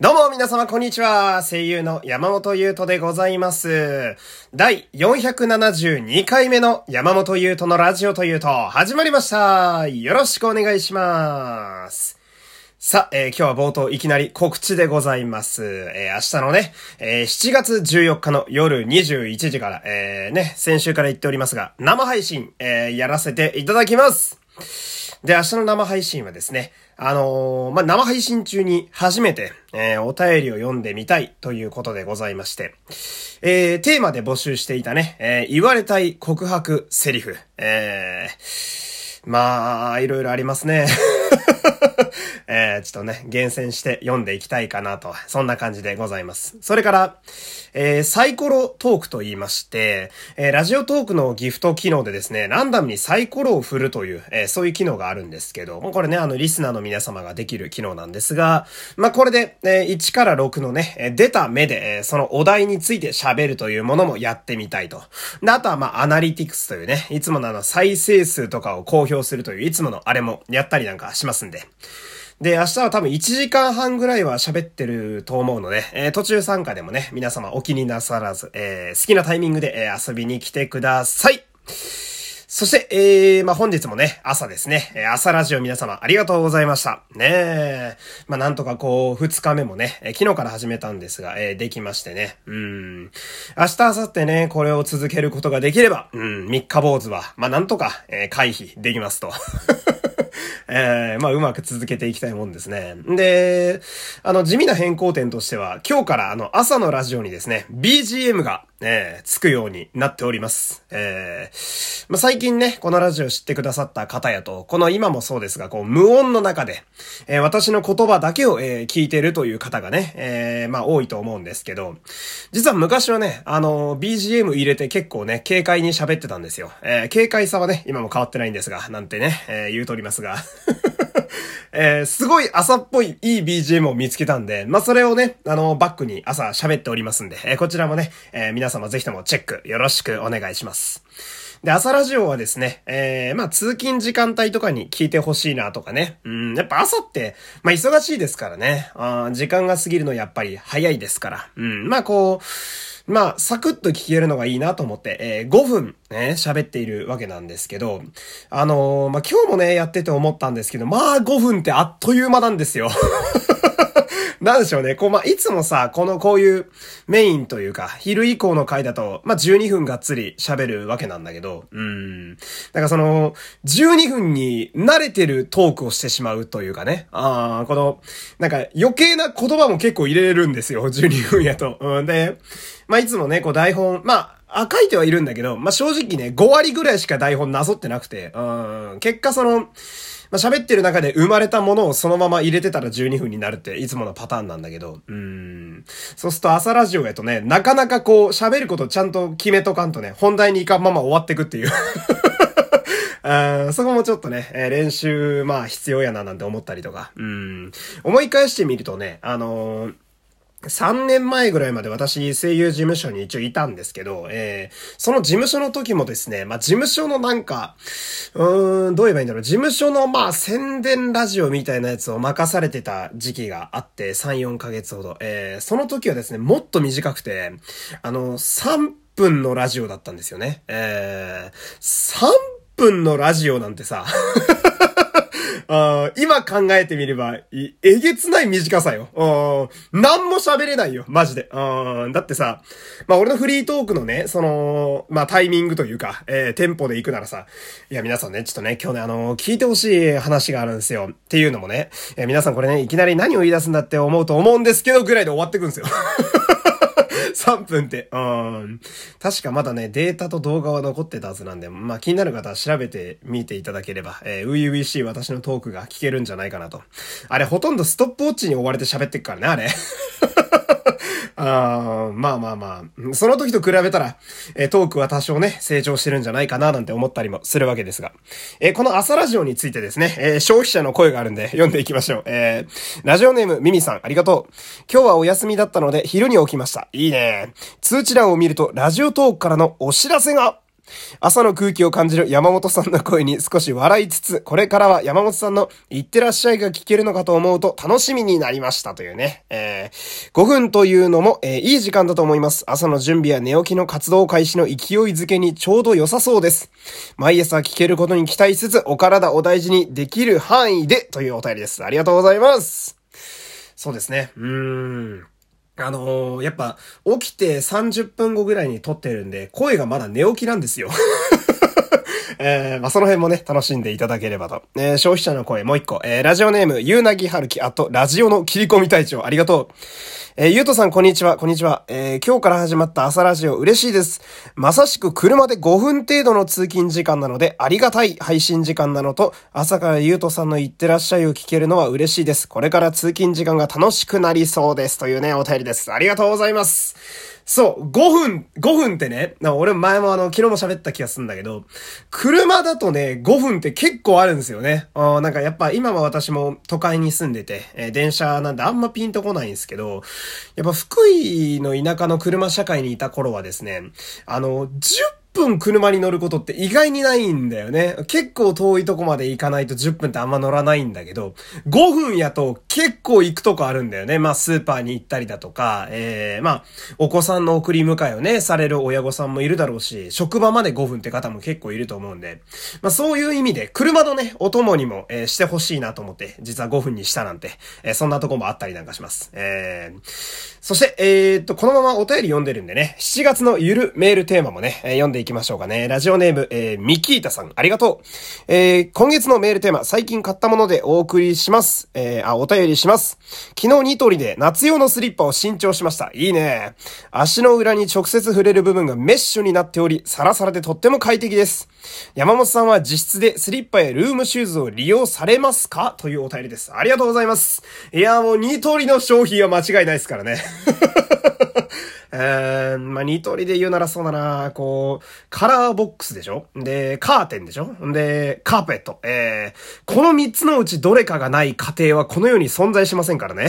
どうも皆様こんにちは。声優の山本優斗でございます。第472回目の山本優斗のラジオというと始まりました。よろしくお願いします。さあ、えー今日は冒頭いきなり告知でございます。えー明日のね、えー7月14日の夜21時から、えーね、先週から言っておりますが、生配信、えーやらせていただきます。で、明日の生配信はですね、あのーまあ、生配信中に初めて、えーお便りを読んでみたいということでございまして、えーテーマで募集していたね、えー言われたい告白セリフ、えーまあ、いろいろありますね。えーちょっとね、厳選して読んでいきたいかなと、そんな感じでございます。それから、えーサイコロトークと言いまして、えーラジオトークのギフト機能でですね、ランダムにサイコロを振るという、えーそういう機能があるんですけど、これね、あの、リスナーの皆様ができる機能なんですが、まあ、これで、えー1から6のね、出た目で、えーそのお題について喋るというものもやってみたいと。あとは、まあ、アナリティクスというね、いつものあの、再生数とかを公表するという、いつものあれもやったりなんかしますんで。で、明日は多分1時間半ぐらいは喋ってると思うので、えー途中参加でもね、皆様お気になさらず、えー好きなタイミングで、えー遊びに来てください。そして、えー、まあ、本日もね、朝ですね、えー朝ラジオ皆様ありがとうございました。ねえ。まあ、なんとかこう、二日目もね、えー昨日から始めたんですが、えーできましてね。うん。明日、明後日ね、これを続けることができれば、うん、三日坊主は、まあ、なんとか、えー回避できますと。えーまあ、うまく続けていきたいもんですね。で、あの、地味な変更点としては、今日からあの、朝のラジオにですね、BGM が、えーつくようになっております。えーまあ、最近ね、このラジオ知ってくださった方やと、この今もそうですが、こう、無音の中で、えー私の言葉だけを、えー聞いてるという方がね、えーまあ、多いと思うんですけど、実は昔はね、あの、BGM 入れて結構ね、軽快に喋ってたんですよ。えー軽快さはね、今も変わってないんですが、なんてね、えー言うとおりますが。えーすごい朝っぽいいい BGM を見つけたんで、まあ、それをね、あの、バックに朝喋っておりますんで、えーこちらもね、えー皆様ぜひともチェックよろしくお願いします。で、朝ラジオはですね、えー、まあ、通勤時間帯とかに聞いてほしいなとかね。うん、やっぱ朝って、まあ、忙しいですからね。あ時間が過ぎるのやっぱり早いですから。うん、まあ、こう、まあ、サクッと聞けるのがいいなと思って、えー5分ね、喋っているわけなんですけど、あのーまあ、今日もね、やってて思ったんですけど、まあ、5分ってあっという間なんですよ。なんでしょうね。こう、まあ、いつもさ、この、こういうメインというか、昼以降の回だと、まあ、12分がっつり喋るわけなんだけど、うん。だからその、12分に慣れてるトークをしてしまうというかね。ああ、この、なんか余計な言葉も結構入れるんですよ。12分やと。うん。で、まあ、いつもね、こう台本、まあ、あ、書いてはいるんだけど、まあ、正直ね、5割ぐらいしか台本なぞってなくて、うん。結果その、まあ、喋ってる中で生まれたものをそのまま入れてたら12分になるっていつものパターンなんだけど、うん。そうすると朝ラジオやとね、なかなかこう喋ることちゃんと決めとかんとね、本題に行かんまま終わってくっていう。あそこもちょっとね、えー練習、まあ必要やななんて思ったりとか、うん。思い返してみるとね、あのー3年前ぐらいまで私、声優事務所に一応いたんですけど、えー、その事務所の時もですね、まあ、事務所のなんか、うーん、どう言えばいいんだろう、事務所のま、宣伝ラジオみたいなやつを任されてた時期があって、3、4ヶ月ほど。えー、その時はですね、もっと短くて、あの、3分のラジオだったんですよね。えー、3分のラジオなんてさ、あ今考えてみれば、えげつない短さよ。うん何も喋れないよ、マジで。だってさ、まあ俺のフリートークのね、その、まあタイミングというか、えー、テンポで行くならさ、いや皆さんね、ちょっとね、今日ね、あの聞いてほしい話があるんですよ。っていうのもね、えー皆さんこれね、いきなり何を言い出すんだって思うと思うんですけど、ぐらいで終わってくんですよ。3分って。うん。確かまだね、データと動画は残ってたはずなんで、まあ気になる方は調べてみていただければ、えー、初々しい私のトークが聞けるんじゃないかなと。あれ、ほとんどストップウォッチに追われて喋ってっからね、あれ。ああまあまあまあ。その時と比べたら、えトークは多少ね、成長してるんじゃないかななんて思ったりもするわけですが。えこの朝ラジオについてですね、え消費者の声があるんで読んでいきましょう。えーラジオネームミミさん、ありがとう。今日はお休みだったので昼に起きました。いいね。通知欄を見ると、ラジオトークからのお知らせが。朝の空気を感じる山本さんの声に少し笑いつつ、これからは山本さんのいってらっしゃいが聞けるのかと思うと楽しみになりましたというね。えー、5分というのも、えー、いい時間だと思います。朝の準備や寝起きの活動開始の勢いづけにちょうど良さそうです。毎朝聞けることに期待しつつ、お体お大事にできる範囲でというお便りです。ありがとうございます。そうですね。うーん。あのー、やっぱ、起きて30分後ぐらいに撮ってるんで、声がまだ寝起きなんですよ。えー、まあ、その辺もね、楽しんでいただければと。えー、消費者の声もう一個。えー、ラジオネーム、ゆうなぎはるき、あと、ラジオの切り込み隊長、ありがとう。えー、ゆうとさん、こんにちは、こんにちは。えー、今日から始まった朝ラジオ、嬉しいです。まさしく車で5分程度の通勤時間なので、ありがたい配信時間なのと、朝からゆうとさんの言ってらっしゃいを聞けるのは嬉しいです。これから通勤時間が楽しくなりそうです。というね、お便りです。ありがとうございます。そう、5分、5分ってね、俺前もあの、昨日も喋った気がするんだけど、車だとね、5分って結構あるんですよね。あなんかやっぱ今は私も都会に住んでて、えー、電車なんであんまピンとこないんですけど、やっぱ福井の田舎の車社会にいた頃はですね、あの、10分車に乗ることって意外にないんだよね。結構遠いとこまで行かないと10分ってあんま乗らないんだけど、5分やと結構行くとこあるんだよね。まあスーパーに行ったりだとか、えー、まあお子さんの送り迎えをね、される親御さんもいるだろうし、職場まで5分って方も結構いると思うんで、まあそういう意味で車のね、お供にも、えー、してほしいなと思って、実は5分にしたなんて、えー、そんなとこもあったりなんかします。えー、そして、えー、っと、このままお便り読んでるんでね、7月のゆるメールテーマもね、えー、読んででいきましょうかね。ラジオネーム、えー、ミキータさん、ありがとう。えー、今月のメールテーマ、最近買ったものでお送りします。えー、あ、お便りします。昨日ニトリで夏用のスリッパを新調しました。いいね。足の裏に直接触れる部分がメッシュになっており、サラサラでとっても快適です。山本さんは実質でスリッパやルームシューズを利用されますか？というお便りです。ありがとうございます。いや、もうニトリの商品は間違いないですからね。えー、まあ、ニトリで言うならそうだな、こう、カラーボックスでしょ？で、カーテンでしょ？で、カーペット。えー、この三つのうちどれかがない家庭はこの世に存在しませんからね。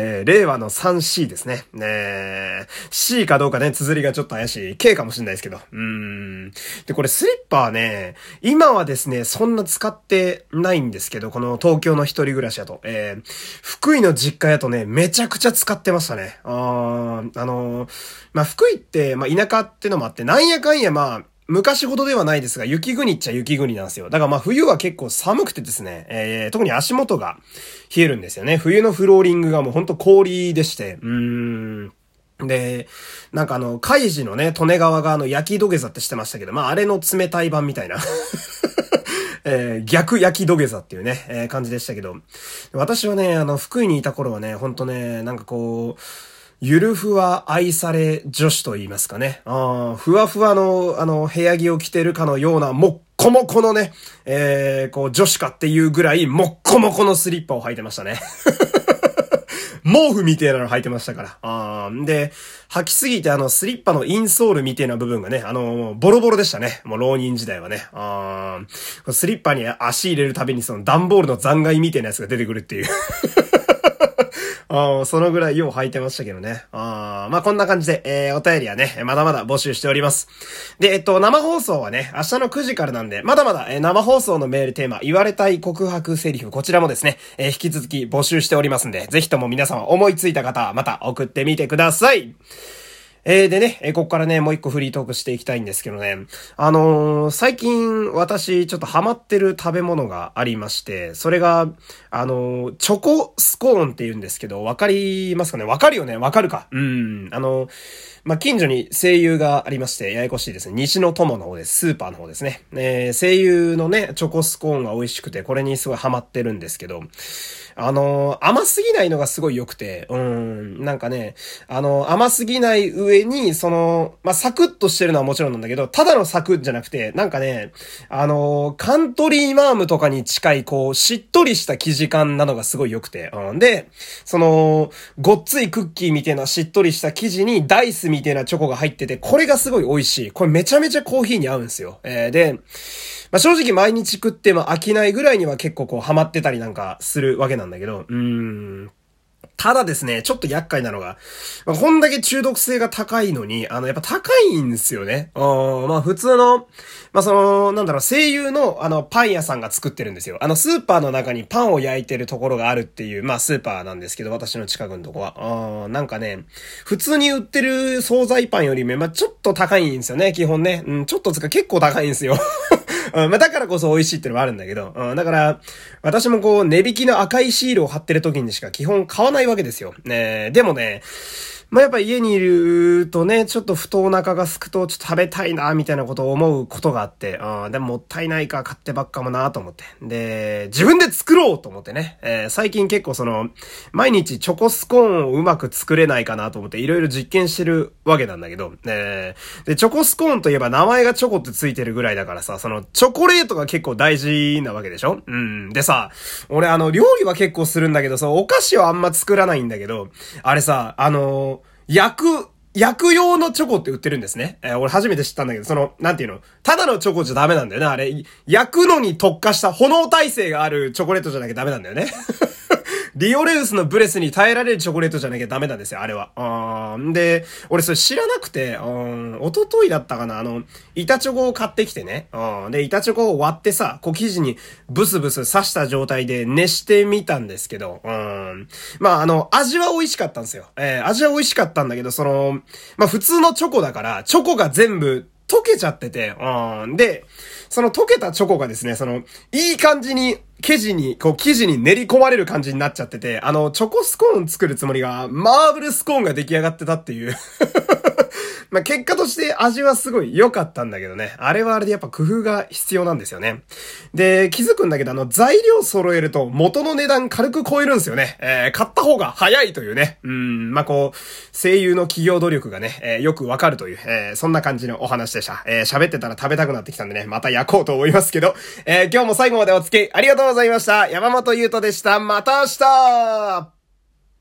えー、令和の 3C ですね。ねえ C かどうかね、綴りがちょっと怪しい。K かもしれないですけど。うーん。で、これスリッパはね、今はですね、そんな使ってないんですけど、この東京の一人暮らしだと。えー、福井の実家やとね、めちゃくちゃ使ってましたね。あー、あのー、まあ、福井って、まあ、田舎ってのもあって、なんやかんやまあ、昔ほどではないですが、雪国っちゃ雪国なんですよ。だからまあ冬は結構寒くてですね、えー、特に足元が冷えるんですよね。冬のフローリングがもうほんと氷でして、うーん。で、なんかあの、カイジのね、利根川側の焼き土下座ってしてましたけど、まああれの冷たい版みたいな えー、逆焼き土下座っていうね、えー、感じでしたけど、私はね、あの、福井にいた頃はね、ほんとね、なんかこう、ゆるふわ愛され女子と言いますかね。あふわふわの、あの、部屋着を着てるかのような、もっこもこのね、えー、こう、女子かっていうぐらい、もっこもこのスリッパを履いてましたね。毛布みたいなの履いてましたから。あで、履きすぎてあの、スリッパのインソールみたいな部分がね、あの、ボロボロでしたね。もう浪人時代はね。あスリッパに足入れるたびにその段ボールの残骸みたいなやつが出てくるっていう あそのぐらいよう履いてましたけどね。あまあこんな感じで、えー、お便りはね、まだまだ募集しております。で、えっと、生放送はね、明日の9時からなんで、まだまだ、えー、生放送のメールテーマ、言われたい告白セリフ、こちらもですね、えー、引き続き募集しておりますんで、ぜひとも皆様思いついた方、また送ってみてください。えー、でね、えー、ここからね、もう一個フリートークしていきたいんですけどね。あのー、最近私ちょっとハマってる食べ物がありまして、それが、あのー、チョコスコーンって言うんですけど、わかりますかね？わかるよね？わかるか？うん。あのまあ、近所に声優がありまして、ややこしいですね。西の友の方です。スーパーの方ですね。えー、声優のね、チョコスコーンが美味しくて、これにすごいハマってるんですけど、あのー、甘すぎないのがすごい良くて、うん、なんかね、あのー、甘すぎない上に、その、まあ、サクッとしてるのはもちろんなんだけど、ただのサクッじゃなくて、なんかね、あのー、カントリーマームとかに近い、こう、しっとりした生地感なのがすごい良くて、うん、で、その、ごっついクッキーみたいなしっとりした生地にダイスみたいなチョコが入ってて、これがすごい美味しい。これめちゃめちゃコーヒーに合うんですよ。えー、で、まあ、正直毎日食っても飽きないぐらいには結構こうハマってたりなんかするわけなんだけど、うーん。ただですね、ちょっと厄介なのが、まあ、こんだけ中毒性が高いのに、あの、やっぱ高いんですよね。うん、まあ普通の、まあその、なんだろう、声優の、あの、パン屋さんが作ってるんですよ。あの、スーパーの中にパンを焼いてるところがあるっていう、まあスーパーなんですけど、私の近くのとこは。うん、なんかね、普通に売ってる惣菜パンよりも、まあちょっと高いんですよね、基本ね。うん、ちょっとつか結構高いんですよ。うん、まあ、だからこそ美味しいってのもあるんだけど、うん、だから、私もこう、値引きの赤いシールを貼ってる時にしか基本買わないわけですよ。ねでもね、まあ、やっぱ家にいるとね、ちょっとふとお腹が空くとちょっと食べたいな、みたいなことを思うことがあって、あでももったいないか買ってばっかもなと思って。で、自分で作ろうと思ってね、えー、最近結構その、毎日チョコスコーンをうまく作れないかなと思っていろいろ実験してるわけなんだけど、えー、で、チョコスコーンといえば名前がチョコってついてるぐらいだからさ、その、チョコレートが結構大事なわけでしょ？うん。でさ、俺あの、料理は結構するんだけど、そう、お菓子はあんま作らないんだけど、あれさ、あの焼く、焼く用のチョコって売ってるんですね。えー、俺初めて知ったんだけど、その、なんていうの？ただのチョコじゃダメなんだよね、あれ。焼くのに特化した炎耐性があるチョコレートじゃなきゃダメなんだよね。リオレウスのブレスに耐えられるチョコレートじゃなきゃダメなんですよ、あれは。うん。で、俺それ知らなくて、うん、おとといだったかな、あの、板チョコを買ってきてね。で、板チョコを割ってさ、こう生地にブスブス刺した状態で熱してみたんですけど、まあ、あの、味は美味しかったんですよ。えー、味は美味しかったんだけど、その、まあ普通のチョコだから、チョコが全部溶けちゃってて、うん。で、その溶けたチョコがですね、その、いい感じに、生地に、こう、生地に練り込まれる感じになっちゃってて、あの、チョコスコーン作るつもりが、マーブルスコーンが出来上がってたっていう ま、結果として味はすごい良かったんだけどね。あれはあれでやっぱ工夫が必要なんですよね。で、気づくんだけど、あの、材料揃えると元の値段軽く超えるんですよね。えー、買った方が早いというね。うん、まあ、こう、声優の企業努力がね、えー、よくわかるという、えー、そんな感じのお話でした。えー、喋ってたら食べたくなってきたんでね、また焼こうと思いますけど、え、今日も最後までお付き合いありがとうございました。山本優斗でした。また明日